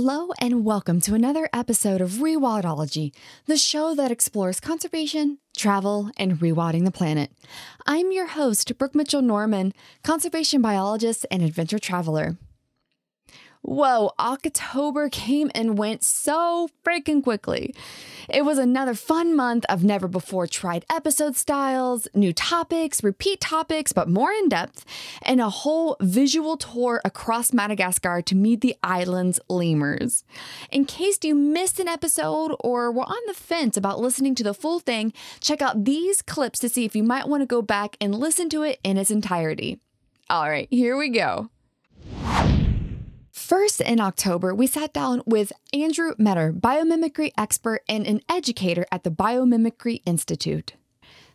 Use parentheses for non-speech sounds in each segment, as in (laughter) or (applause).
Hello, and welcome to another episode of Rewildology, the show that explores conservation, travel, and rewilding the planet. I'm your host, Brooke Mitchell Norman, conservation biologist and adventure traveler. Whoa, October came and went so freaking quickly. It was another fun month of never before tried episode styles, new topics, repeat topics, but more in depth, and a whole visual tour across Madagascar to meet the island's lemurs. In case you missed an episode or were on the fence about listening to the full thing, check out these clips to see if you might want to go back and listen to it in its entirety. All right, here we go. First, in October, we sat down with Andrew Metter, biomimicry expert and an educator at the Biomimicry Institute.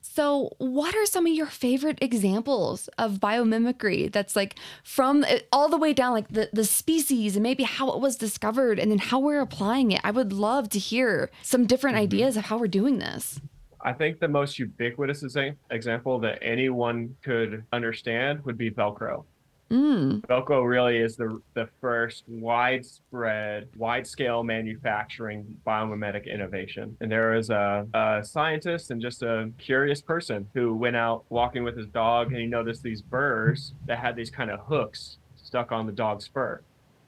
So, what are some of your favorite examples of biomimicry that's like from uh, all the way down, like the, the species and maybe how it was discovered and then how we're applying it? I would love to hear some different mm-hmm. ideas of how we're doing this. I think the most ubiquitous example that anyone could understand would be Velcro. Mm. Really is the the first widespread, wide scale manufacturing biomimetic innovation. And there was a, a scientist and just a curious person who went out walking with his dog and he noticed these burrs that had these kind of hooks stuck on the dog's fur.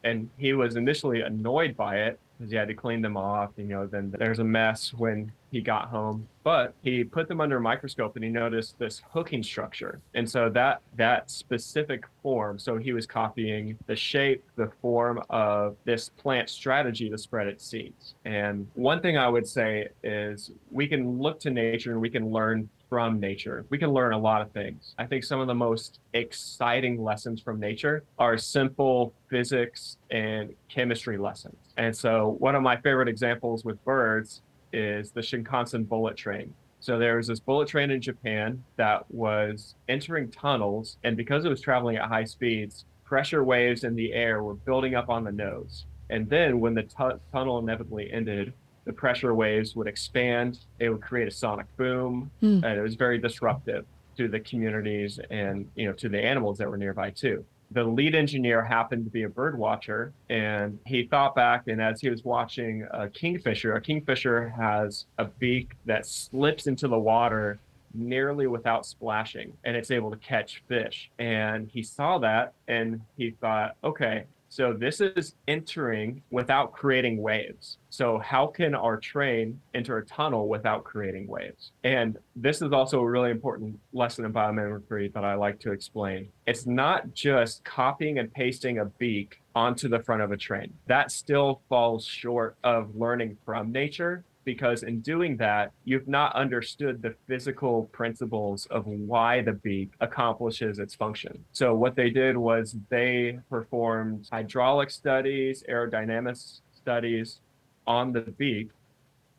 And he was initially annoyed by it because he had to clean them off. You know, then there's a mess when he got home. But he put them under a microscope and he noticed this hooking structure. And so that that specific form, so he was copying the shape, the form of this plant strategy to spread its seeds. And one thing I would say is we can look to nature and we can learn from nature. We can learn a lot of things. I think some of the most exciting lessons from nature are simple physics and chemistry lessons. And so, one of my favorite examples with birds is the Shinkansen bullet train. So there was this bullet train in Japan that was entering tunnels, and because it was traveling at high speeds, pressure waves in the air were building up on the nose. And then when the t- tunnel inevitably ended, the pressure waves would expand. It would create a sonic boom, mm. and it was very disruptive to the communities and you know to the animals that were nearby too. The lead engineer happened to be a bird watcher, and he thought back. And as he was watching a kingfisher, a kingfisher has a beak that slips into the water nearly without splashing and it's able to catch fish. And he saw that and he thought, okay, so this is entering without creating waves. So how can our train enter a tunnel without creating waves? And this is also a really important lesson in biomimicry that I like to explain. It's not just copying and pasting a beak onto the front of a train. That still falls short of learning from nature because in doing that, you've not understood the physical principles of why the beak accomplishes its function. So, what they did was they performed hydraulic studies, aerodynamics studies on the beak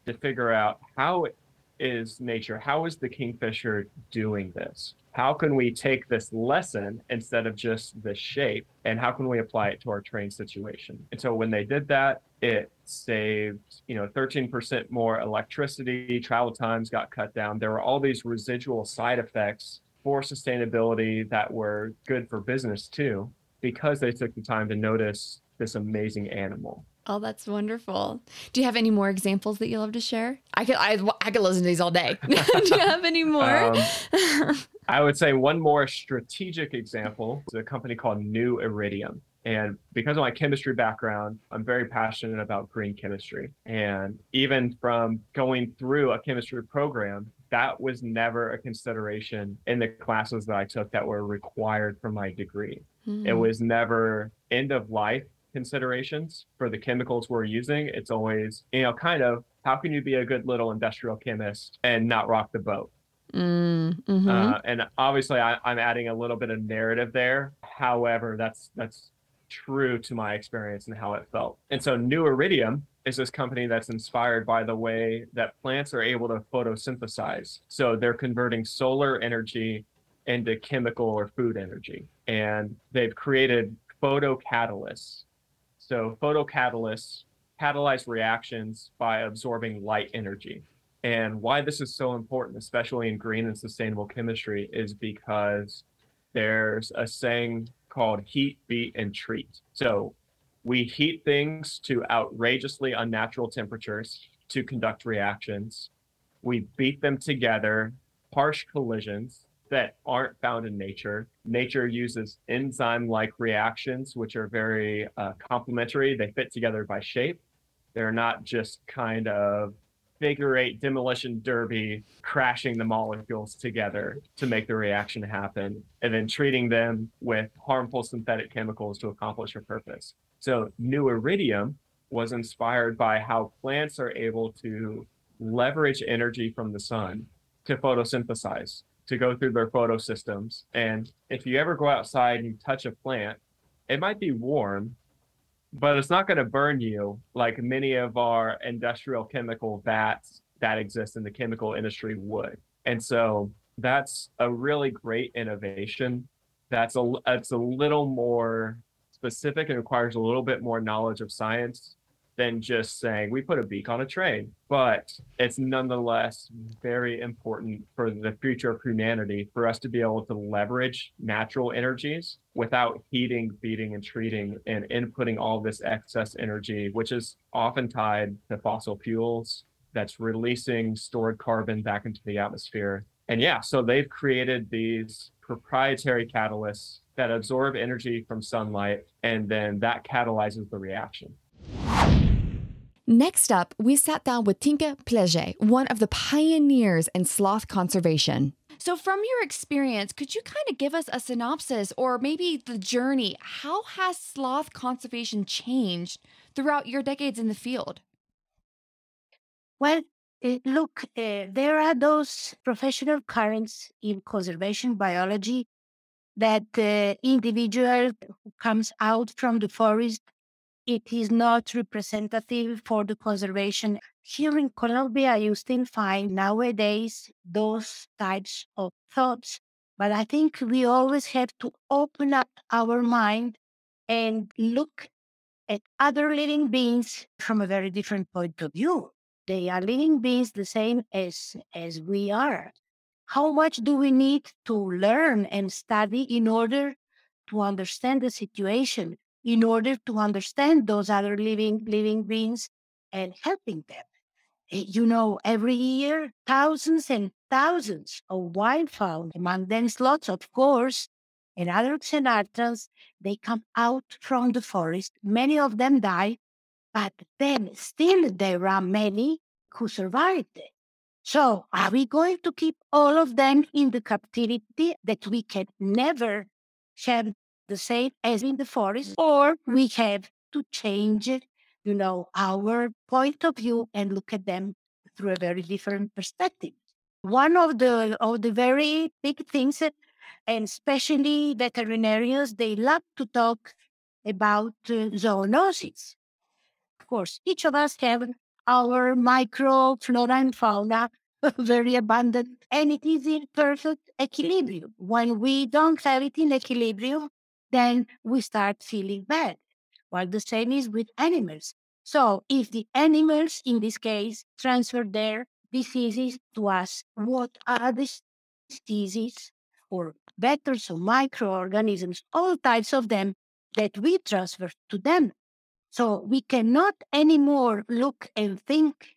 to figure out how is nature, how is the kingfisher doing this? how can we take this lesson instead of just the shape? And how can we apply it to our train situation? And so when they did that it saved you know 13% more electricity. Travel times got cut down. There were all these residual side effects for sustainability that were good for business too because they took the time to notice this amazing animal Oh, that's wonderful. Do you have any more examples that you love to share? I could I, I could listen to these all day. (laughs) Do you have any more? Um, (laughs) I would say one more strategic example is a company called New Iridium. And because of my chemistry background, I'm very passionate about green chemistry. And even from going through a chemistry program, that was never a consideration in the classes that I took that were required for my degree. Mm-hmm. It was never end of life considerations for the chemicals we're using. It's always, you know, kind of how can you be a good little industrial chemist and not rock the boat? Mm, hmm uh, and obviously, I, I'm adding a little bit of narrative there. However, that's that's true to my experience and how it felt. And so, New Iridium is this company that's inspired by the way that plants are able to photosynthesize. So they're converting solar energy into chemical or food energy, and they've created photocatalysts so photocatalysts catalyze reactions by absorbing light energy. And why this is so important, especially in green and sustainable chemistry, is because there's a saying called heat, beat, and treat. So We heat things to outrageously unnatural temperatures to conduct reactions. We beat them together, harsh collisions that aren't found in nature. Nature uses enzyme like reactions, which are very uh, complementary. They fit together by shape. They're not just kind of figure eight demolition derby crashing the molecules together to make the reaction happen and then treating them with harmful synthetic chemicals to accomplish a purpose. So, New Iridium was inspired by how plants are able to leverage energy from the sun to photosynthesize, to go through their photosystems. And if you ever go outside and you touch a plant, it might be warm, but it's not going to burn you like many of our industrial chemical vats that exist in the chemical industry would. And so that's a really great innovation. That's a it's a little more specific and requires a little bit more knowledge of science than just saying we put a beak on a train. But it's nonetheless very important for the future of humanity for us to be able to leverage natural energies without heating, feeding, and treating and inputting all this excess energy, which is often tied to fossil fuels that's releasing stored carbon back into the atmosphere. And yeah, so they've created these proprietary catalysts that absorb energy from sunlight, and then that catalyzes the reaction. Next up, we sat down with Tinka Plese, one of the pioneers in sloth conservation. So, from your experience, could you kind of give us a synopsis or maybe the journey? How has sloth conservation changed throughout your decades in the field? Well, uh, look, uh, there are those professional currents in conservation biology that the uh, individual who comes out from the forest it is not representative for the conservation. Here in Colombia, you still find nowadays those types of thoughts. But I think we always have to open up our mind and look at other living beings from a very different point of view. They are living beings the same as, as we are. How much do we need to learn and study in order to understand the situation? In order to understand those other living living beings and helping them. Eh, you know, every year, thousands and thousands of wildfowl, among them sloths, of course, and other xenarthrans, they come out from the forest. Many of them die, but then still there are many who survived. So are we going to keep all of them in the captivity that we can never have the same as in the forest, or we have to change you know, our point of view and look at them through a very different perspective. One of the of the very big things that, and especially veterinarians, they love to talk about uh, zoonosis. Of course, each of us have our micro flora and fauna (laughs) very abundant, and it is in perfect equilibrium. When we don't have it in equilibrium, then we start feeling bad. Well, the same is with animals. So if the animals, in this case, transfer their diseases to us, what are the diseases or better, so microorganisms, all types of them that we transfer to them? So we cannot anymore look and think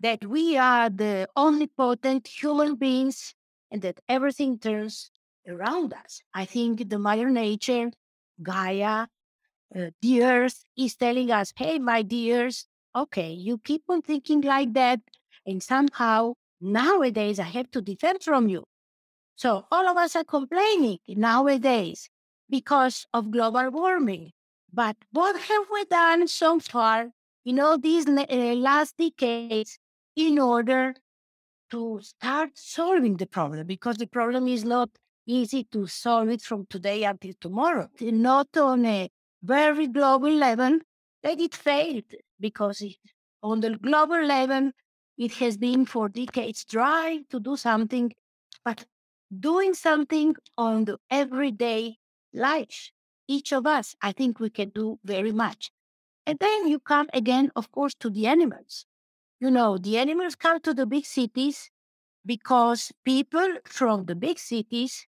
that we are the only potent human beings and that everything turns around us. I think the Mother Nature, Gaia, uh, the Earth is telling us, hey, my dears, okay, you keep on thinking like that, and somehow nowadays I have to defend from you. So all of us are complaining nowadays because of global warming. But what have we done so far in all these uh, last decades in order to start solving the problem? Because the problem is not easy to solve it from today until tomorrow. Not on a very global level, that it failed because it, on the global level, it has been for decades trying to do something, but doing something on the everyday life, each of us, I think we can do very much. And then you come again, of course, to the animals. You know, the animals come to the big cities because people from the big cities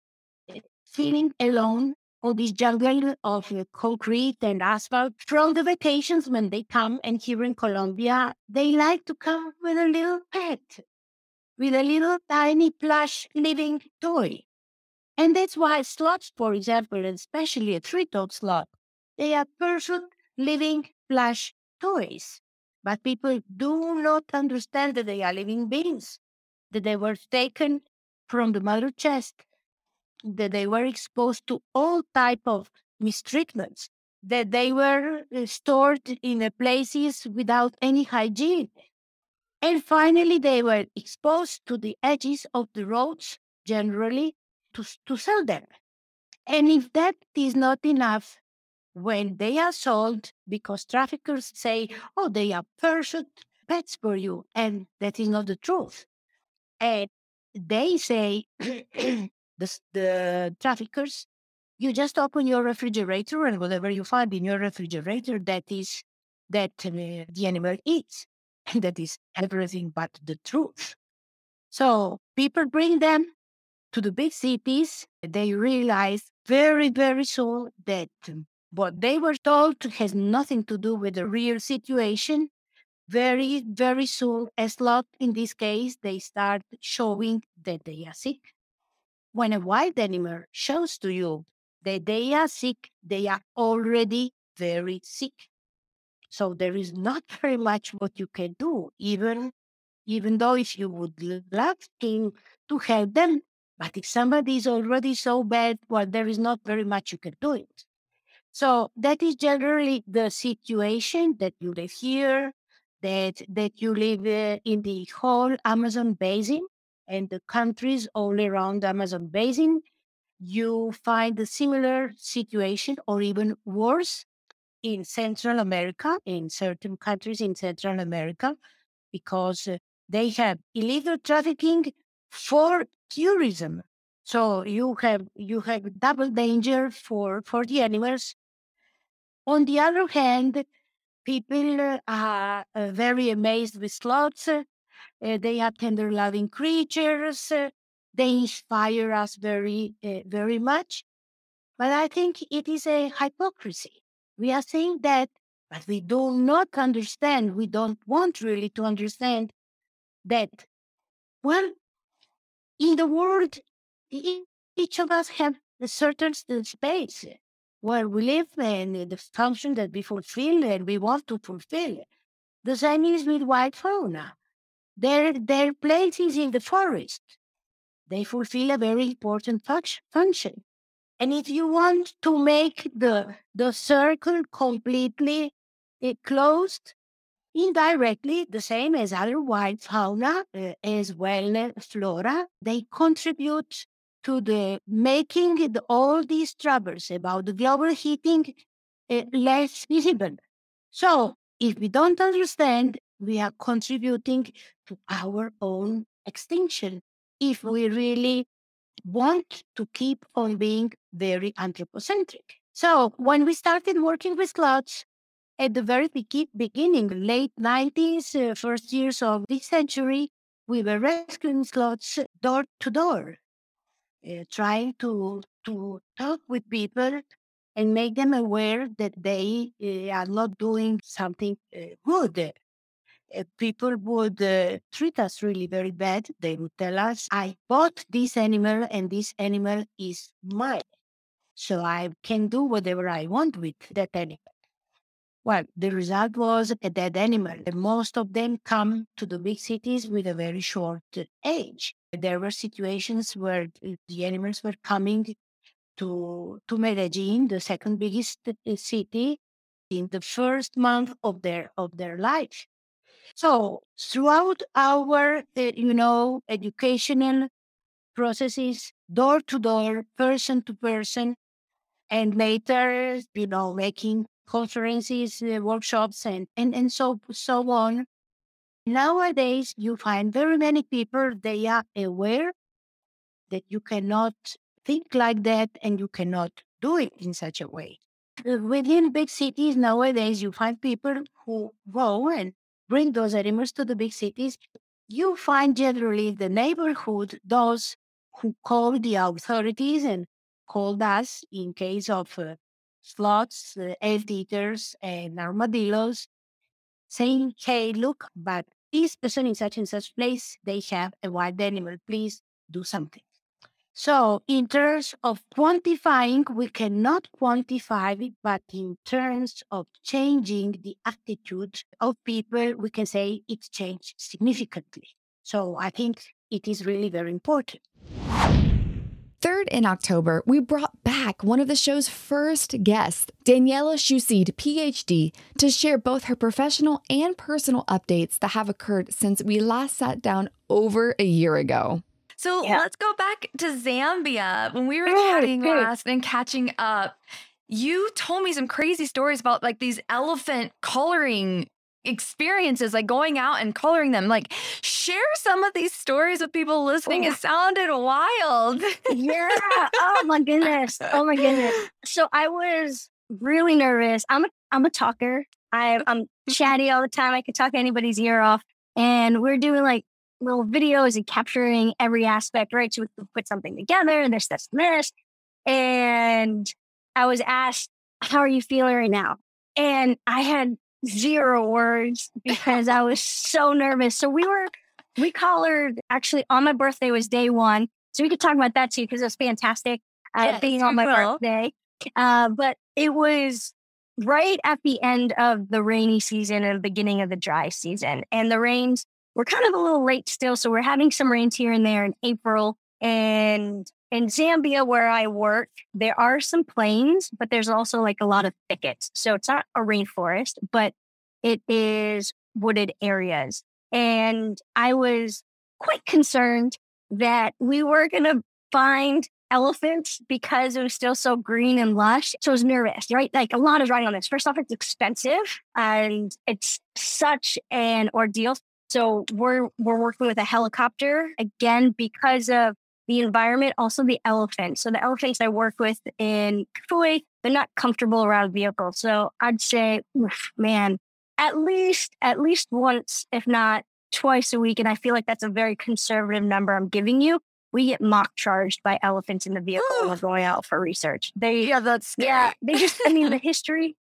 feeling alone all this jungle of uh, concrete and asphalt. From the vacations when they come, and here in Colombia, they like to come with a little pet, with a little tiny plush living toy. And that's why sloths, for example, and especially a three-toed sloth, they are perfect living plush toys. But people do not understand that they are living beings, that they were taken from the mother chest, that they were exposed to all type of mistreatments, that they were uh, stored in places without any hygiene. And finally, they were exposed to the edges of the roads, generally, to, to sell them. And if that is not enough, when they are sold, because traffickers say, oh, they are perfect pets for you, and that is not the truth. And they say, the, the traffickers, you just open your refrigerator and whatever you find in your refrigerator, that is that uh, the animal eats. (laughs) And that is everything but the truth. So people bring them to the big cities. They realize very, very soon that what they were told has nothing to do with the real situation very, very soon, a lot in this case, they start showing that they are sick. When a wild animal shows to you that they are sick, they are already very sick. So there is not (laughs) very much what you can do, even even though if you would love to, to help them, but if somebody is already so bad, well, there is not very much you can do it. So that is generally the situation that you live here that that you live uh, in the whole Amazon basin and the countries all around Amazon basin, you find a similar situation or even worse in Central America, in certain countries in Central America, because uh, they have illegal trafficking for tourism. So you have you have double danger for for the animals. On the other hand, people are uh, very amazed with sloths. Uh, they are tender loving creatures. Uh, they inspire us very, uh, very much. But I think it is a hypocrisy. We are saying that, but we do not understand. We don't want really to understand that, well, in the world, each of us have a certain space where we live and the function that we fulfill and we want to fulfill. The same is with wild fauna. Their, their place is in the forest. They fulfill a very important function. And if you want to make the, the circle completely uh, closed, indirectly, the same as other wild fauna, uh, as well flora, they contribute to the making the, all these troubles about the global heating uh, less visible. So if we don't understand, we are contributing to our own extinction if we really want to keep on being very anthropocentric. So when we started working with sloths at the very beginning, late 90s, uh, first years of this century, we were rescuing sloths door to door uh, trying to to talk with people and make them aware that they uh, are not doing something uh, good. Uh, people would uh, treat us really very bad. They would tell us, "I bought this animal, and this animal is mine, so I can do whatever I want with that animal." Well, the result was a dead animal. Most of them come to the big cities with a very short age. There were situations where the animals were coming to, to Medellin, the second biggest uh, city, in the first month of their of their life. So throughout our, uh, you know, educational processes, door to door, person to person, and later, you know, making conferences, uh, workshops, and, and, and so, so on. Nowadays, you find very many people, they are aware that you cannot think like that and you cannot do it in such a way. Uh, within big cities nowadays, you find people who go and bring those animals to the big cities. You find generally the neighborhood those who call the authorities and called us in case of uh, sloths, uh, eaters, and armadillos, saying, hey, look, but this person in such and such place, they have a wild animal. Please do something. So, in terms of quantifying, we cannot quantify it, but in terms of changing the attitude of people, we can say it's changed significantly. So, I think it is really very important. Third, in October, we brought back one of the show's first guests, Daniela Schusid, PhD, to share both her professional and personal updates that have occurred since we last sat down over a year ago. So yeah. let's go back to Zambia. When we were oh, chatting last and catching up, you told me some crazy stories about like these elephant coloring experiences, like going out and coloring them. Like, share some of these stories with people listening. Oh. It sounded wild. yeah. Oh my goodness. Oh my goodness. (laughs) So I was really nervous. I'm a I'm a talker. I, I'm mm-hmm. chatty all the time. I could talk anybody's ear off. And we're doing like little videos and capturing every aspect, right? So we can put something together and this, this, and this. And I was asked, How are you feeling right now? And I had zero words because I was so nervous. So we were, we collared actually on my birthday was day one. So we could talk about that too because it was fantastic uh, yes, being on my birthday. Uh, but it was right at the end of the rainy season and the beginning of the dry season. And the rains we're kind of a little late still. So we're having some rains here and there in April. And in Zambia, where I work, there are some plains, but there's also like a lot of thickets. So it's not a rainforest, but it is wooded areas. And I was quite concerned that we were going to find elephants because it was still so green and lush. So I was nervous, right? Like a lot is riding on this. First off, it's expensive and it's such an ordeal. So we're we're working with a helicopter again because of the environment, also the elephants. So the elephants I work with in Kafue, they're not comfortable around vehicles. So I'd say, man, at least at least once, if not twice a week, and I feel like that's a very conservative number I'm giving you. We get mock charged by elephants in the vehicle when we're going out for research. They yeah, that's scary. yeah. They just I mean the history.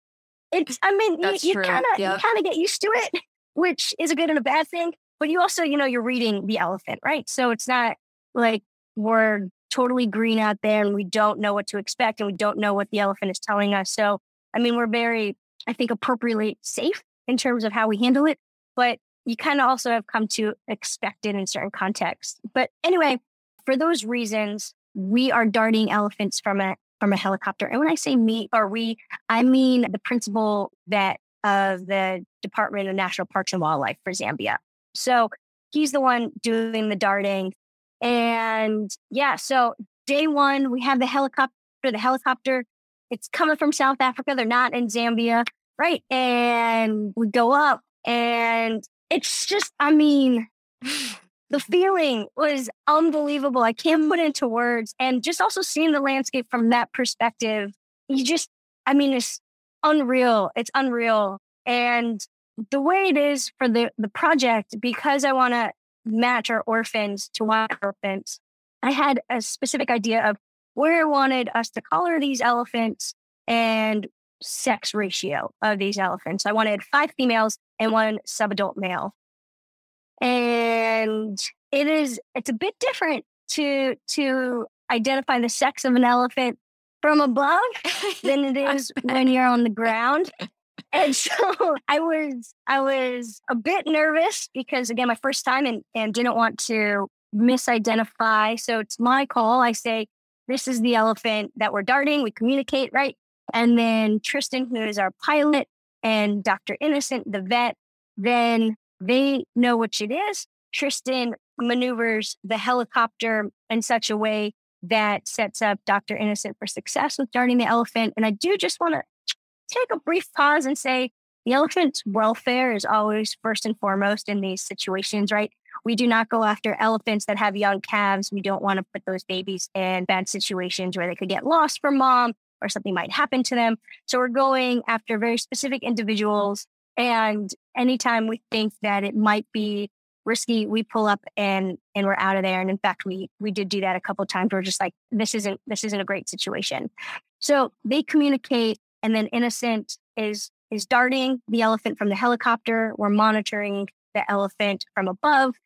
It's I mean that's you kind of yep. you kind of get used to it which is a good and a bad thing. But you also, you know, you're reading the elephant, right? So it's not like we're totally green out there and we don't know what to expect and we don't know what the elephant is telling us. So, I mean, we're very, I think, appropriately safe in terms of how we handle it. But you kind of also have come to expect it in certain contexts. But anyway, for those reasons, we are darting elephants from a from a helicopter. And when I say me or we, I mean the principal that of the Department of National Parks and Wildlife for Zambia. So he's the one doing the darting. And yeah, so day one, we have the helicopter, the helicopter, it's coming from South Africa. They're not in Zambia, right? And we go up and it's just, I mean, (sighs) the feeling was unbelievable. I can't put into words. And just also seeing the landscape from that perspective, you just, I mean, it's unreal. It's unreal. And the way it is for the, the project, because I want to match our orphans to wild orphans, I had a specific idea of where I wanted us to color these elephants and sex ratio of these elephants. I wanted five females and one subadult male. And it is it's a bit different to to identify the sex of an elephant from above (laughs) than it is when you're on the ground. (laughs) And so I was I was a bit nervous because again my first time and, and didn't want to misidentify. So it's my call. I say, this is the elephant that we're darting. We communicate, right? And then Tristan, who is our pilot, and Dr. Innocent, the vet, then they know which it is. Tristan maneuvers the helicopter in such a way that sets up Dr. Innocent for success with darting the elephant. And I do just want to take a brief pause and say the elephant's welfare is always first and foremost in these situations, right? We do not go after elephants that have young calves. We don't want to put those babies in bad situations where they could get lost from mom or something might happen to them. So we're going after very specific individuals. And anytime we think that it might be risky. We pull up and and we're out of there. And in fact, we we did do that a couple times. We're just like, this isn't this isn't a great situation. So they communicate, and then Innocent is is darting the elephant from the helicopter. We're monitoring the elephant from above,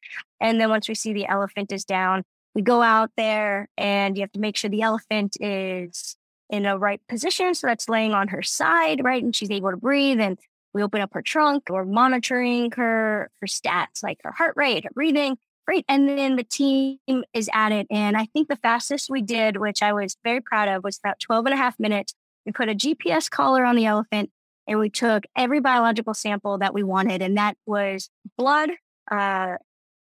and then once we see the elephant is down, we go out there, and you have to make sure the elephant is in a right position, so that's laying on her side, right, and she's able to breathe and we open up her trunk. We're monitoring her her stats like her heart rate, her breathing. Great. And then the team is at it. And I think the fastest we did, which I was very proud of, was about 12 and a half minutes. We put a GPS collar on the elephant and we took every biological sample that we wanted. And that was blood, uh,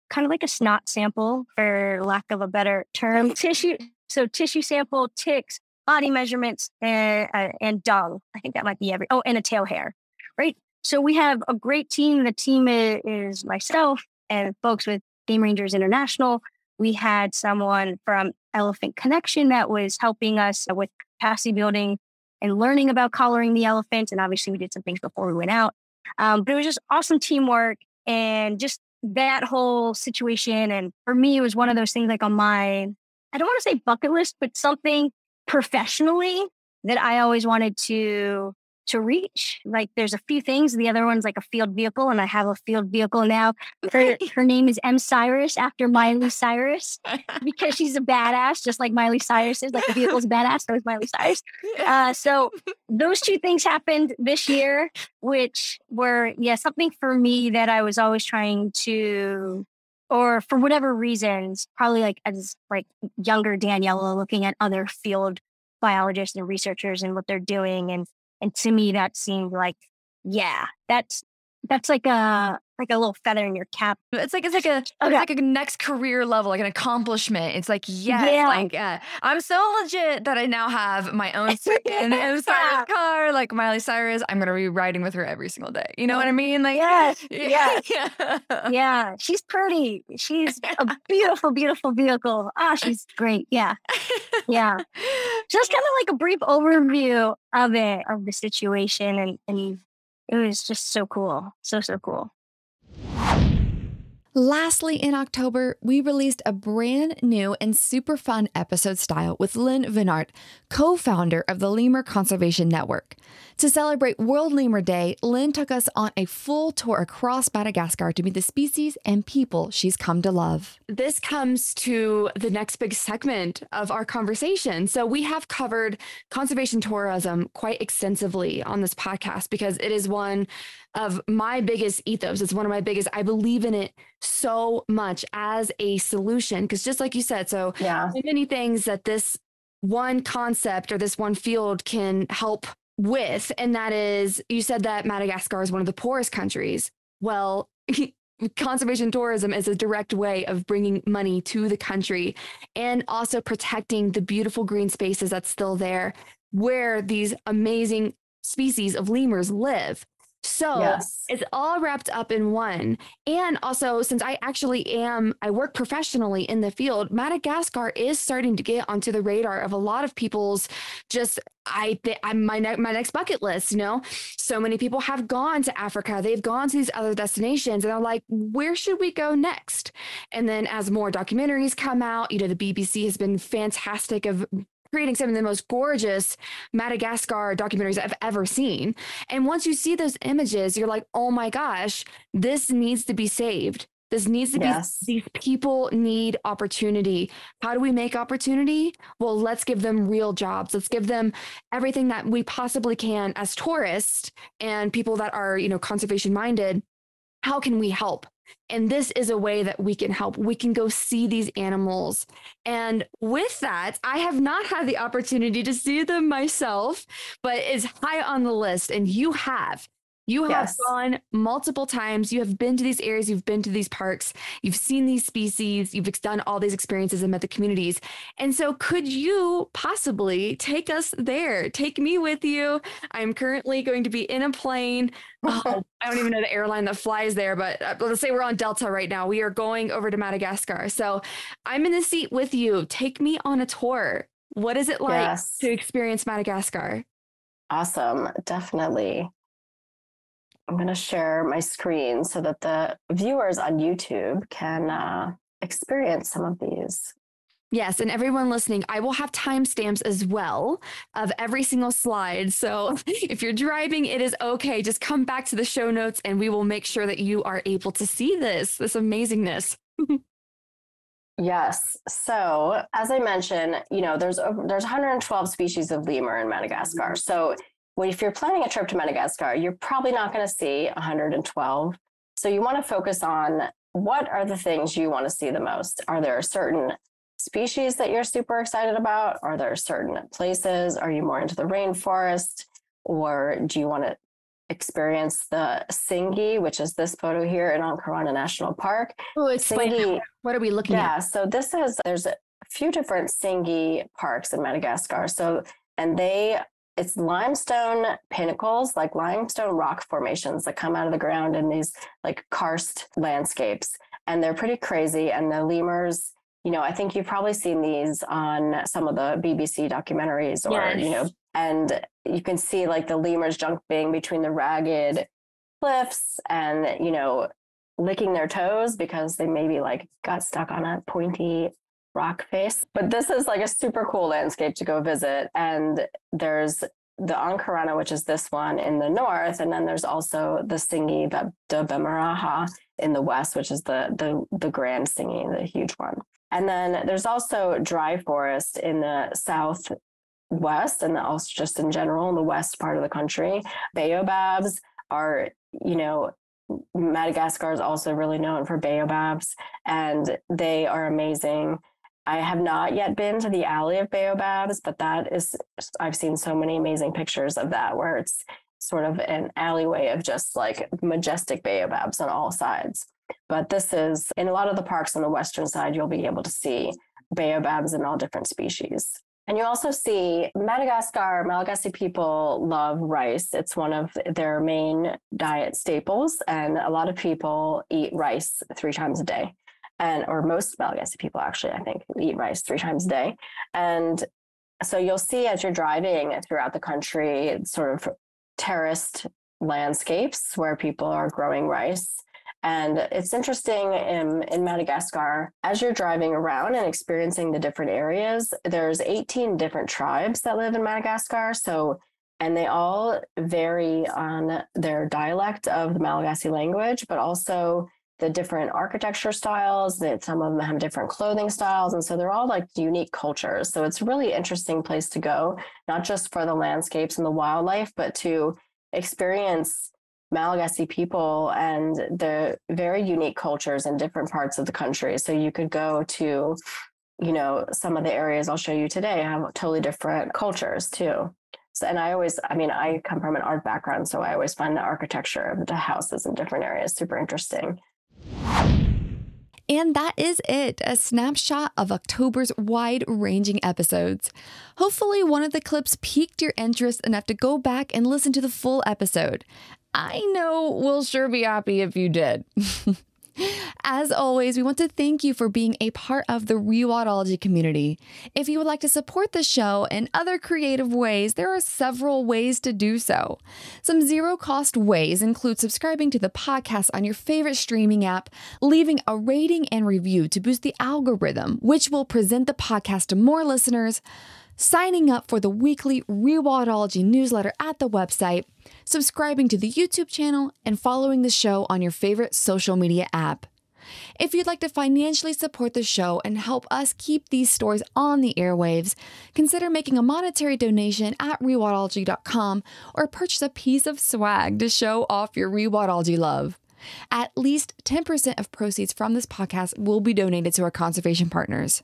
kind of like a snot sample, for lack of a better term, (laughs) tissue. So tissue sample, ticks, body measurements, and, uh, and dung. I think that might be every, oh, and a tail hair, right? So we have a great team. The team is myself and folks with Game Rangers International. We had someone from Elephant Connection that was helping us with capacity building and learning about collaring the elephant. And obviously, we did some things before we went out. Um, but it was just awesome teamwork and just that whole situation. And for me, it was one of those things like on my, I don't want to say bucket list, but something professionally that I always wanted to to reach. Like there's a few things. The other one's like a field vehicle, and I have a field vehicle now. Her (laughs) her name is M Cyrus after Miley Cyrus because she's a badass, just like Miley Cyrus is. Like the vehicle's (laughs) badass, so is Miley Cyrus. Uh, so those two things happened this year, which were yeah something for me that I was always trying to. Or for whatever reasons, probably like as like younger Daniela looking at other field biologists and researchers and what they're doing and and to me, that seemed like, yeah, that's that's like a like a little feather in your cap. It's like it's like a okay. it's like a next career level, like an accomplishment. It's like yes, yeah. like uh, I'm so legit that I now have my own (laughs) second Cyrus car, like Miley Cyrus. I'm gonna be riding with her every single day. You know what I mean? Like yes, (laughs) yeah, yeah, yeah. She's pretty. She's a (laughs) beautiful, beautiful vehicle. Ah, she's great. Yeah, yeah. Just kind of like a brief overview of it, of the situation, and and it was just so cool, so so cool. Lastly, in October, we released a brand new and super fun episode style with Lynn Vinart, co founder of the Lemur Conservation Network. To celebrate World Lemur Day, Lynn took us on a full tour across Madagascar to meet the species and people she's come to love. This comes to the next big segment of our conversation. So, we have covered conservation tourism quite extensively on this podcast because it is one of my biggest ethos. It's one of my biggest, I believe in it so much as a solution. Because just like you said, so yeah. many things that this one concept or this one field can help with. And that is, you said that Madagascar is one of the poorest countries. Well, (laughs) conservation tourism is a direct way of bringing money to the country and also protecting the beautiful green spaces that's still there where these amazing species of lemurs live. So yes. it's all wrapped up in one. And also, since I actually am, I work professionally in the field, Madagascar is starting to get onto the radar of a lot of people's just, I think I'm my, ne- my next bucket list, you know? So many people have gone to Africa, they've gone to these other destinations, and they're like, where should we go next? And then as more documentaries come out, you know, the BBC has been fantastic of creating some of the most gorgeous Madagascar documentaries I've ever seen. And once you see those images, you're like, oh my gosh, this needs to be saved. This needs to yes. be, these people need opportunity. How do we make opportunity? Well, let's give them real jobs. Let's give them everything that we possibly can as tourists and people that are, you know, conservation minded. How can we help? And this is a way that we can help. We can go see these animals. And with that, I have not had the opportunity to see them myself, but it's high on the list. And you have. You have yes. gone multiple times. You have been to these areas. You've been to these parks. You've seen these species. You've done all these experiences and met the communities. And so, could you possibly take us there? Take me with you. I'm currently going to be in a plane. (laughs) Oh, I don't even know the airline that flies there, but uh, let's say we're on Delta right now. We are going over to Madagascar. So, I'm in the seat with you. Take me on a tour. What is it like yes. to experience Madagascar? Awesome. Definitely. I'm going to share my screen so that the viewers on YouTube can uh, experience some of these. Yes, and everyone listening, I will have timestamps as well of every single slide. So (laughs) if you're driving, it is okay. Just come back to the show notes and we will make sure that you are able to see this, this amazingness. (laughs) Yes. So, as I mentioned, you know, there's there's 112 species of lemur in Madagascar. Mm-hmm. So, if you're planning a trip to Madagascar, you're probably not going to see 112. So, you want to focus on what are the things you want to see the most. Are there certain species that you're super excited about? Are there certain places? Are you more into the rainforest? Or do you want to experience the Tsingy, which is this photo here in Ankarana National Park. Oh, explain Tsingy, what are we looking yeah, at? Yeah, so this is there's a few different Tsingy parks in Madagascar. So and they it's limestone pinnacles, like limestone rock formations that come out of the ground in these like karst landscapes. And they're pretty crazy. And the lemurs, you know, I think you've probably seen these on some of the BBC documentaries or, yes. you know, and you can see like the lemurs jumping between the ragged cliffs and you know licking their toes because they maybe like got stuck on a pointy rock face but this is like a super cool landscape to go visit. And there's the Ankarana, which is this one in the north, and then there's also the Tsingy de Bemaraha in the west, which is the the the grand Tsingy, the huge one. And then there's also dry forest in the south west and also just in general in the west part of the country. Baobabs are you know madagascar is also really known for baobabs and they are amazing i have not yet been to the alley of baobabs but that is i've seen so many amazing pictures of that where it's sort of an alleyway of just like majestic baobabs on all sides but this is in a lot of the parks on the western side you'll be able to see baobabs in all different species and you also see Madagascar, Malagasy people love rice. It's one of their main diet staples. And a lot of people eat rice three times a day. And, or most Malagasy people actually, I think, eat rice three times a day. And so you'll see as you're driving throughout the country, sort of terraced landscapes where people are growing rice. And it's interesting in, in Madagascar, as you're driving around and experiencing the different areas, there's 18 different tribes that live in Madagascar. So, and they all vary on their dialect of the Malagasy language, but also the different architecture styles that some of them have different clothing styles and so they're all like unique cultures so it's a really interesting place to go not just for the landscapes and the wildlife but to experience Malagasy people and the very unique cultures in different parts of the country. So you could go to, you know, some of the areas I'll show you today have totally different cultures too. So, and I always, I mean, I come from an art background, so I always find the architecture of the houses in different areas super interesting. And that is it a snapshot of October's wide ranging episodes. Hopefully, one of the clips piqued your interest enough to go back and listen to the full episode. I know we'll sure be happy if you did. (laughs) As always, we want to thank you for being a part of the Rewildology community. If you would like to support the show in other creative ways, there are several ways to do so. Some zero cost ways include subscribing to the podcast on your favorite streaming app, leaving a rating and review to boost the algorithm, which will present the podcast to more listeners signing up for the weekly Rewildology newsletter at the website, subscribing to the YouTube channel, and following the show on your favorite social media app. If you'd like to financially support the show and help us keep these stories on the airwaves, consider making a monetary donation at rewildology.com or purchase a piece of swag to show off your rewildology love. At least 10% of proceeds from this podcast will be donated to our conservation partners.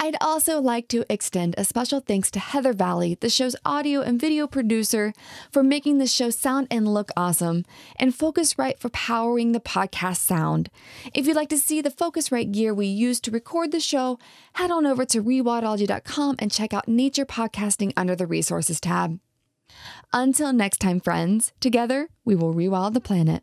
I'd also like to extend a special thanks to Heather Valley, the show's audio and video producer, for making the show sound and look awesome, and Focusrite for powering the podcast sound. If you'd like to see the Focusrite gear we use to record the show, head on over to rewildology.com and check out Nature Podcasting under the Resources tab. Until next time, friends, together we will rewild the planet.